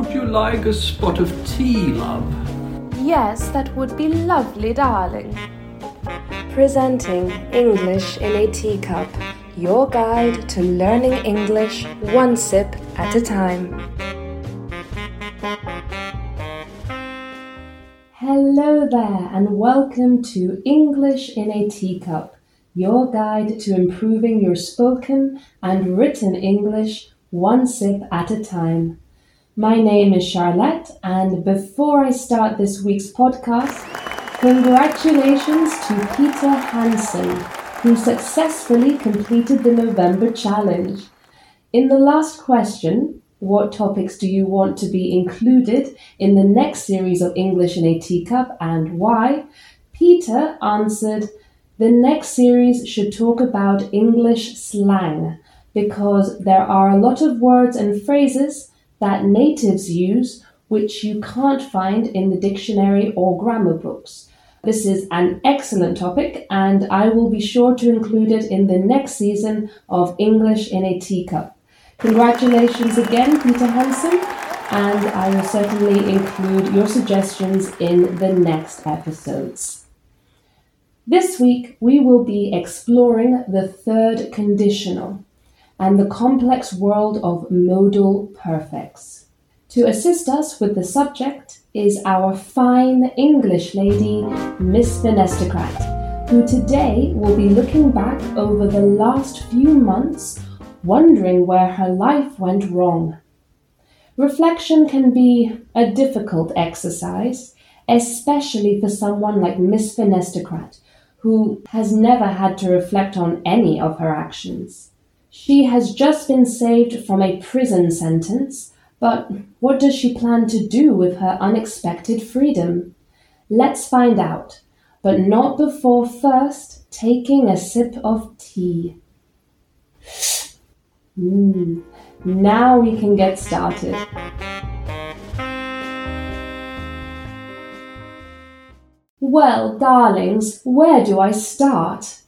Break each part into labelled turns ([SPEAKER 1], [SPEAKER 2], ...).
[SPEAKER 1] Would you like a spot of tea, love?
[SPEAKER 2] Yes, that would be lovely, darling.
[SPEAKER 3] Presenting English in a Teacup, your guide to learning English one sip at a time. Hello there, and welcome to English in a Teacup, your guide to improving your spoken and written English one sip at a time. My name is Charlotte, and before I start this week's podcast, congratulations to Peter Hansen, who successfully completed the November challenge. In the last question, what topics do you want to be included in the next series of English in a Teacup and why? Peter answered, the next series should talk about English slang because there are a lot of words and phrases that natives use which you can't find in the dictionary or grammar books. This is an excellent topic, and I will be sure to include it in the next season of English in a Teacup. Congratulations again, Peter Hansen, and I will certainly include your suggestions in the next episodes. This week, we will be exploring the third conditional and the complex world of modal perfects. To assist us with the subject is our fine English lady, Miss Finestocrat, who today will be looking back over the last few months, wondering where her life went wrong. Reflection can be a difficult exercise, especially for someone like Miss Finestocrat, who has never had to reflect on any of her actions. She has just been saved from a prison sentence, but what does she plan to do with her unexpected freedom? Let's find out, but not before first taking a sip of tea. Mm, now we can get started. Well, darlings, where do I start?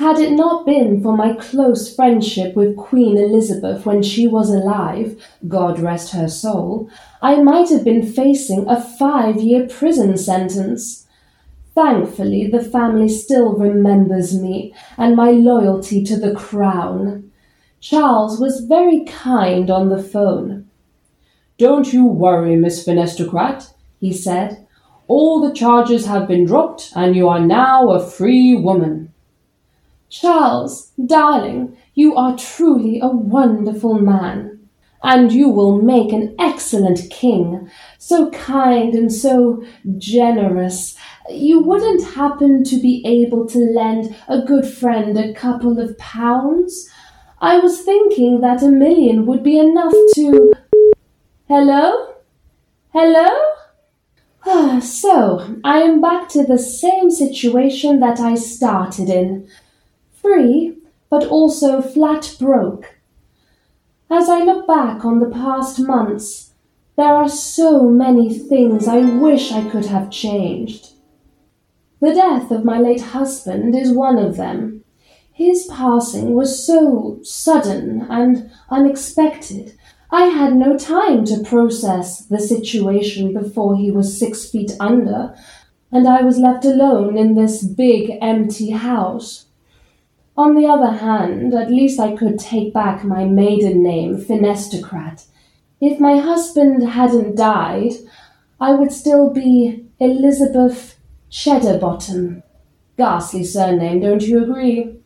[SPEAKER 3] Had it not been for my close friendship with Queen Elizabeth when she was alive, God rest her soul, I might have been facing a five year prison sentence. Thankfully, the family still remembers me and my loyalty to the crown. Charles was very kind on the phone.
[SPEAKER 4] Don't you worry, Miss Finestocrat, he said. All the charges have been dropped, and you are now a free woman.
[SPEAKER 2] Charles, darling, you are truly a wonderful man. And you will make an excellent king. So kind and so generous. You wouldn't happen to be able to lend a good friend a couple of pounds? I was thinking that a million would be enough to. Hello? Hello? Ah, so, I am back to the same situation that I started in free, but also flat broke. As I look back on the past months, there are so many things I wish I could have changed. The death of my late husband is one of them. His passing was so sudden and unexpected. I had no time to process the situation before he was six feet under, and I was left alone in this big empty house. On the other hand, at least I could take back my maiden name, Finestocrat. If my husband hadn't died, I would still be Elizabeth Cheddarbottom. Ghastly surname, don't you agree?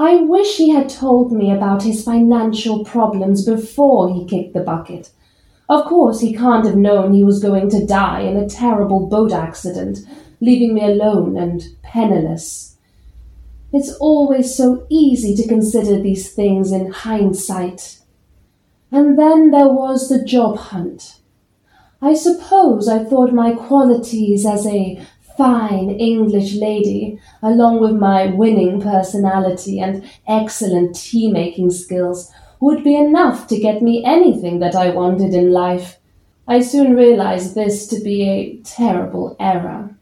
[SPEAKER 2] I wish he had told me about his financial problems before he kicked the bucket. Of course, he can't have known he was going to die in a terrible boat accident, leaving me alone and penniless. It's always so easy to consider these things in hindsight. And then there was the job hunt. I suppose I thought my qualities as a fine English lady, along with my winning personality and excellent tea making skills, would be enough to get me anything that I wanted in life. I soon realized this to be a terrible error.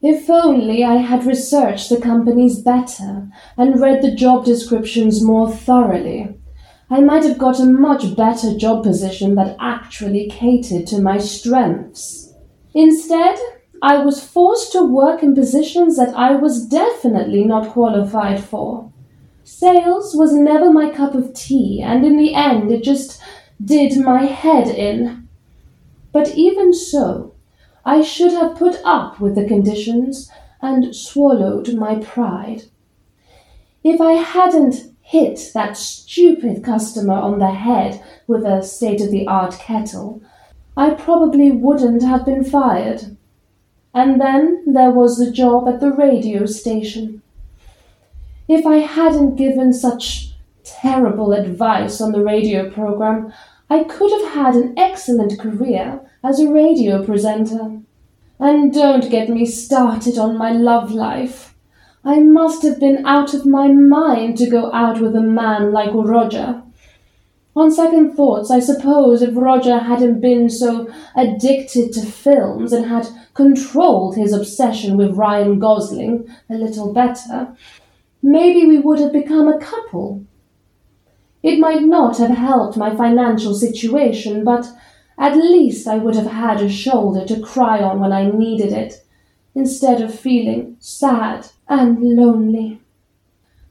[SPEAKER 2] If only I had researched the companies better and read the job descriptions more thoroughly.
[SPEAKER 3] I might have got a much better job position that actually catered to my strengths. Instead, I was forced to work in positions that I was definitely not qualified for. Sales was never my cup of tea, and in the end it just did my head in. But even so, I should have put up with the conditions and swallowed my pride. If I hadn't hit that stupid customer on the head with a state of the art kettle, I probably wouldn't have been fired. And then there was the job at the radio station. If I hadn't given such terrible advice on the radio program, I could have had an excellent career as a radio presenter. And don't get me started on my love life. I must have been out of my mind to go out with a man like Roger. On second thoughts, I suppose if Roger hadn't been so addicted to films and had controlled his obsession with Ryan Gosling a little better, maybe we would have become a couple. It might not have helped my financial situation, but at least I would have had a shoulder to cry on when I needed it, instead of feeling sad and lonely.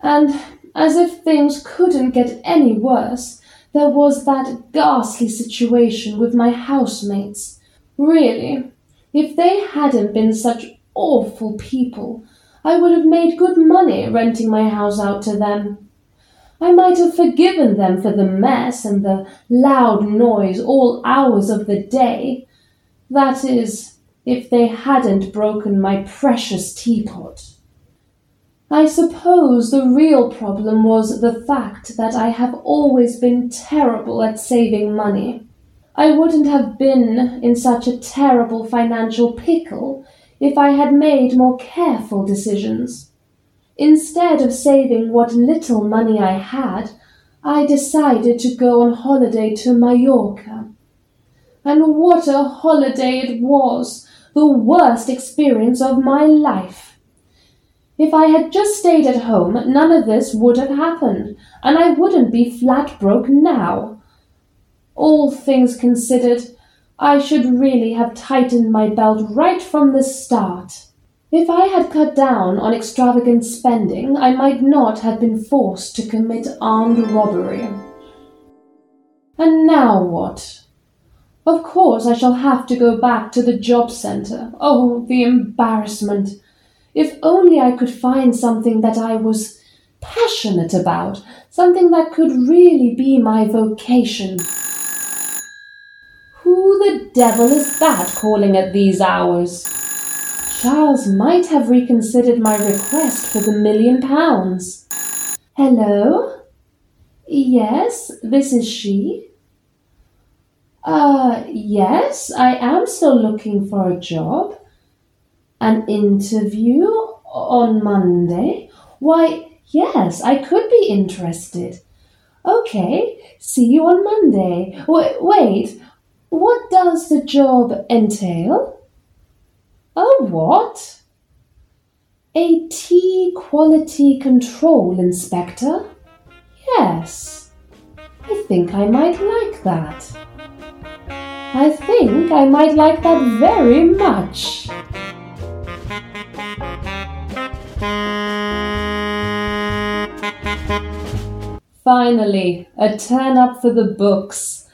[SPEAKER 3] And as if things couldn't get any worse, there was that ghastly situation with my housemates. Really, if they hadn't been such awful people, I would have made good money renting my house out to them. I might have forgiven them for the mess and the loud noise all hours of the day. That is, if they hadn't broken my precious teapot. I suppose the real problem was the fact that I have always been terrible at saving money. I wouldn't have been in such a terrible financial pickle if I had made more careful decisions. Instead of saving what little money I had, I decided to go on holiday to Mallorca. And what a holiday it was! The worst experience of my life. If I had just stayed at home, none of this would have happened, and I wouldn't be flat broke now. All things considered, I should really have tightened my belt right from the start. If I had cut down on extravagant spending, I might not have been forced to commit armed robbery. And now what? Of course, I shall have to go back to the job centre. Oh, the embarrassment! If only I could find something that I was passionate about, something that could really be my vocation. Who the devil is that calling at these hours? Charles might have reconsidered my request for the million pounds. Hello? Yes, this is she. Uh, yes, I am still looking for a job. An interview on Monday? Why, yes, I could be interested. Okay, see you on Monday. W- wait, what does the job entail? A what? A tea quality control inspector? Yes, I think I might like that. I think I might like that very much. Finally, a turn up for the books.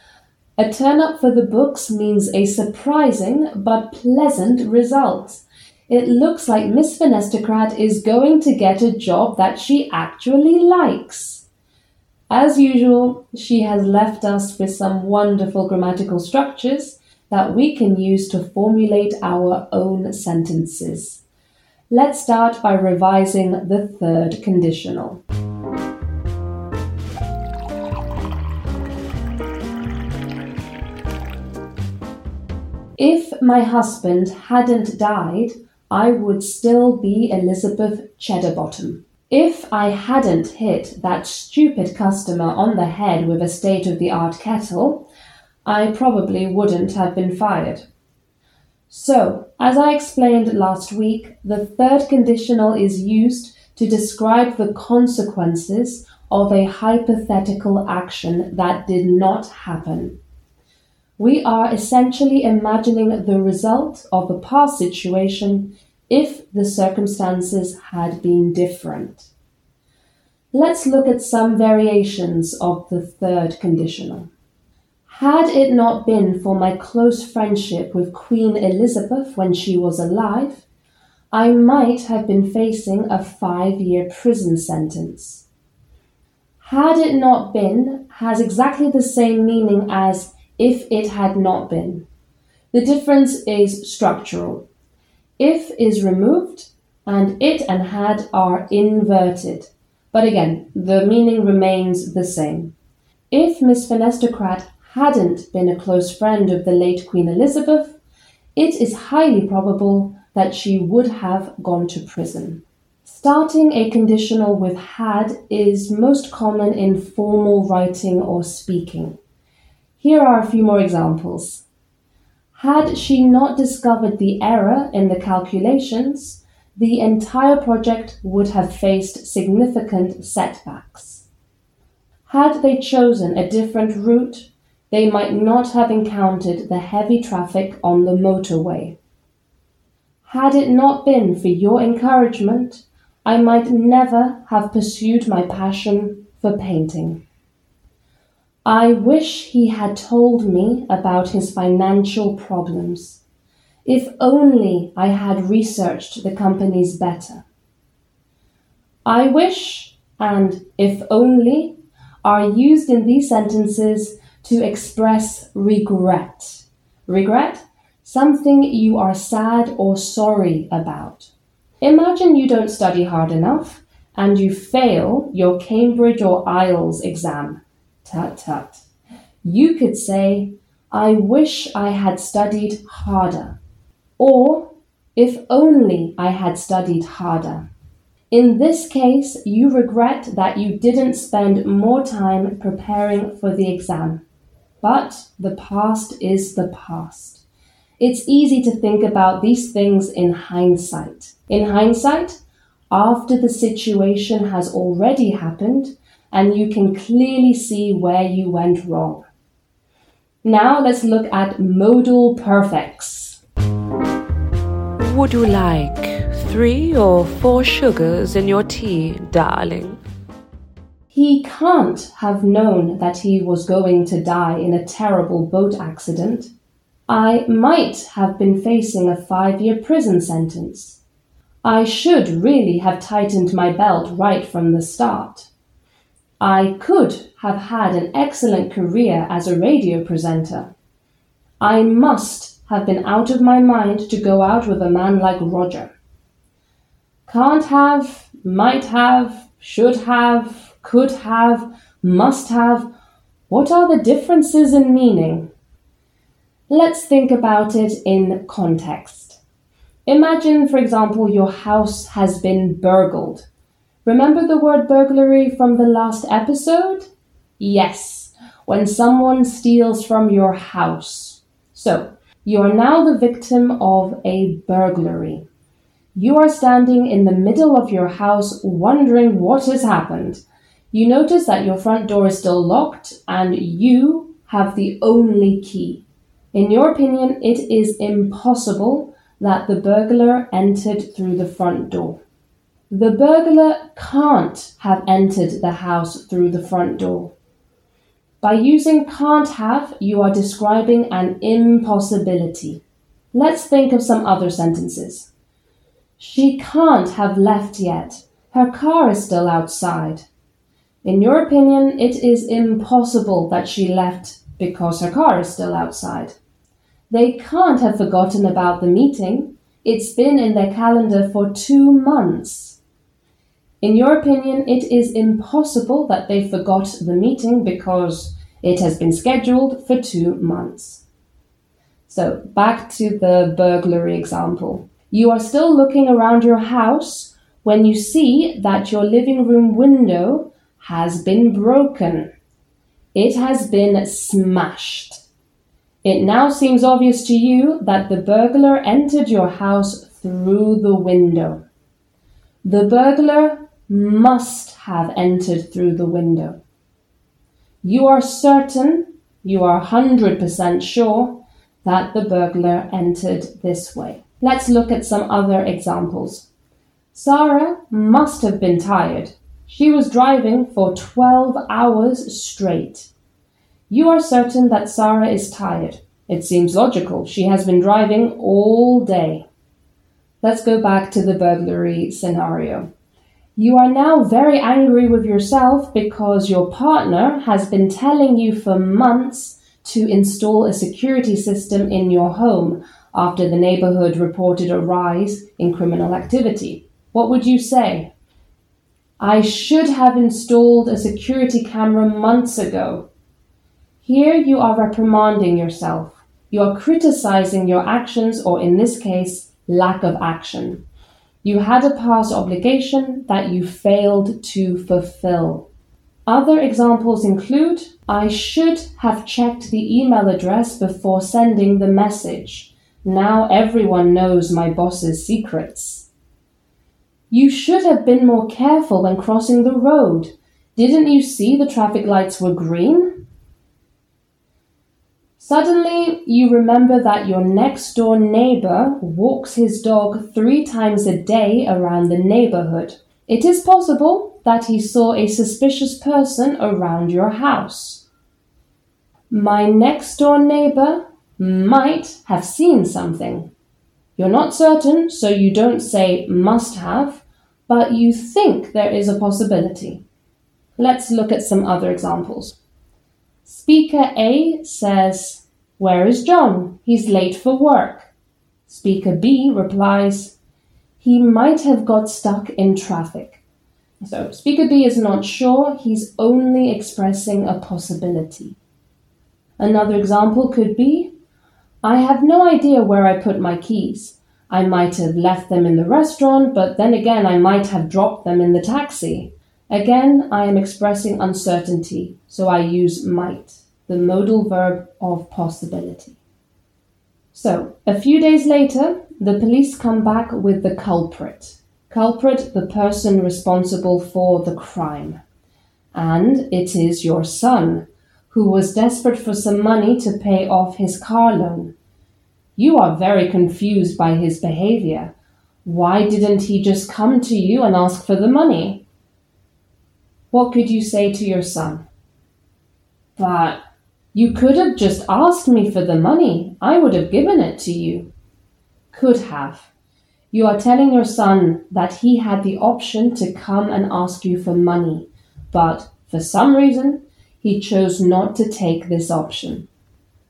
[SPEAKER 3] A turn up for the books means a surprising but pleasant result. It looks like Miss Finestocrat is going to get a job that she actually likes. As usual, she has left us with some wonderful grammatical structures that we can use to formulate our own sentences. Let's start by revising the third conditional. If my husband hadn't died, I would still be Elizabeth Cheddarbottom. If I hadn't hit that stupid customer on the head with a state of the art kettle, I probably wouldn't have been fired. So, as I explained last week, the third conditional is used to describe the consequences of a hypothetical action that did not happen. We are essentially imagining the result of a past situation if the circumstances had been different. Let's look at some variations of the third conditional. Had it not been for my close friendship with Queen Elizabeth when she was alive, I might have been facing a five year prison sentence. Had it not been has exactly the same meaning as if it had not been. The difference is structural. If is removed and it and had are inverted. But again, the meaning remains the same. If Miss Finestocrat hadn't been a close friend of the late Queen Elizabeth, it is highly probable that she would have gone to prison. Starting a conditional with had is most common in formal writing or speaking. Here are a few more examples. Had she not discovered the error in the calculations, the entire project would have faced significant setbacks. Had they chosen a different route, they might not have encountered the heavy traffic on the motorway. Had it not been for your encouragement, I might never have pursued my passion for painting. I wish he had told me about his financial problems. If only I had researched the companies better. I wish and if only are used in these sentences to express regret. Regret? Something you are sad or sorry about. Imagine you don't study hard enough and you fail your Cambridge or IELTS exam. Tut tut. You could say, I wish I had studied harder. Or, if only I had studied harder. In this case, you regret that you didn't spend more time preparing for the exam. But the past is the past. It's easy to think about these things in hindsight. In hindsight, after the situation has already happened and you can clearly see where you went wrong. Now let's look at modal perfects.
[SPEAKER 5] Would you like three or four sugars in your tea, darling?
[SPEAKER 3] He can't have known that he was going to die in a terrible boat accident. I might have been facing a five year prison sentence. I should really have tightened my belt right from the start. I could have had an excellent career as a radio presenter. I must have been out of my mind to go out with a man like Roger. Can't have, might have, should have, could have, must have. What are the differences in meaning? Let's think about it in context. Imagine, for example, your house has been burgled. Remember the word burglary from the last episode? Yes, when someone steals from your house. So, you are now the victim of a burglary. You are standing in the middle of your house wondering what has happened. You notice that your front door is still locked and you have the only key. In your opinion, it is impossible that the burglar entered through the front door. The burglar can't have entered the house through the front door. By using can't have, you are describing an impossibility. Let's think of some other sentences. She can't have left yet. Her car is still outside. In your opinion, it is impossible that she left because her car is still outside. They can't have forgotten about the meeting. It's been in their calendar for two months. In your opinion, it is impossible that they forgot the meeting because it has been scheduled for two months. So, back to the burglary example. You are still looking around your house when you see that your living room window has been broken. It has been smashed. It now seems obvious to you that the burglar entered your house through the window. The burglar must have entered through the window. You are certain, you are 100% sure that the burglar entered this way. Let's look at some other examples. Sarah must have been tired. She was driving for 12 hours straight. You are certain that Sarah is tired. It seems logical. She has been driving all day. Let's go back to the burglary scenario. You are now very angry with yourself because your partner has been telling you for months to install a security system in your home after the neighborhood reported a rise in criminal activity. What would you say? I should have installed a security camera months ago. Here you are reprimanding yourself. You are criticizing your actions, or in this case, lack of action. You had a past obligation that you failed to fulfill. Other examples include I should have checked the email address before sending the message. Now everyone knows my boss's secrets. You should have been more careful when crossing the road. Didn't you see the traffic lights were green? Suddenly, you remember that your next door neighbor walks his dog three times a day around the neighborhood. It is possible that he saw a suspicious person around your house. My next door neighbor might have seen something. You're not certain, so you don't say must have, but you think there is a possibility. Let's look at some other examples. Speaker A says, Where is John? He's late for work. Speaker B replies, He might have got stuck in traffic. So, Speaker B is not sure, he's only expressing a possibility. Another example could be, I have no idea where I put my keys. I might have left them in the restaurant, but then again, I might have dropped them in the taxi. Again, I am expressing uncertainty, so I use might, the modal verb of possibility. So, a few days later, the police come back with the culprit. Culprit, the person responsible for the crime. And it is your son, who was desperate for some money to pay off his car loan. You are very confused by his behavior. Why didn't he just come to you and ask for the money? What could you say to your son? But you could have just asked me for the money. I would have given it to you. Could have. You are telling your son that he had the option to come and ask you for money, but for some reason, he chose not to take this option.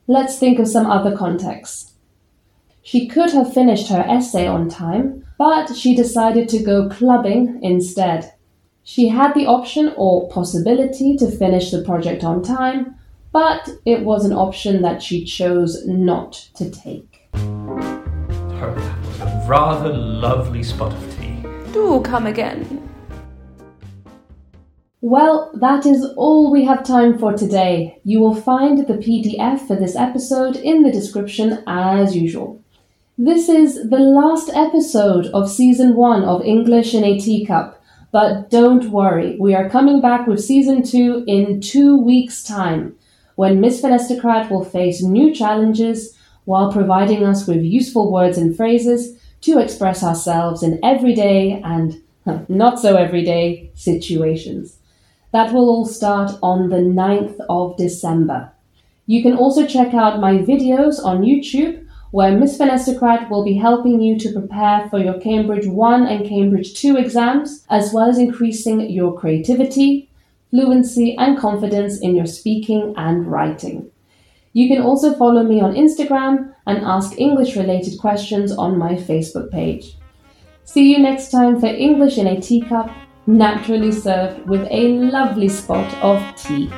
[SPEAKER 3] Let's think of some other contexts. She could have finished her essay on time, but she decided to go clubbing instead. She had the option or possibility to finish the project on time, but it was an option that she chose not to take.
[SPEAKER 1] Oh, that was a rather lovely spot of tea.
[SPEAKER 5] Do come again.
[SPEAKER 3] Well, that is all we have time for today. You will find the PDF for this episode in the description as usual. This is the last episode of season one of English in a Teacup. But don't worry, we are coming back with season two in two weeks' time, when Miss Finestocrat will face new challenges while providing us with useful words and phrases to express ourselves in everyday and not so everyday situations. That will all start on the 9th of December. You can also check out my videos on YouTube where Miss Finestocrat will be helping you to prepare for your Cambridge 1 and Cambridge 2 exams, as well as increasing your creativity, fluency, and confidence in your speaking and writing. You can also follow me on Instagram and ask English related questions on my Facebook page. See you next time for English in a teacup, naturally served with a lovely spot of tea.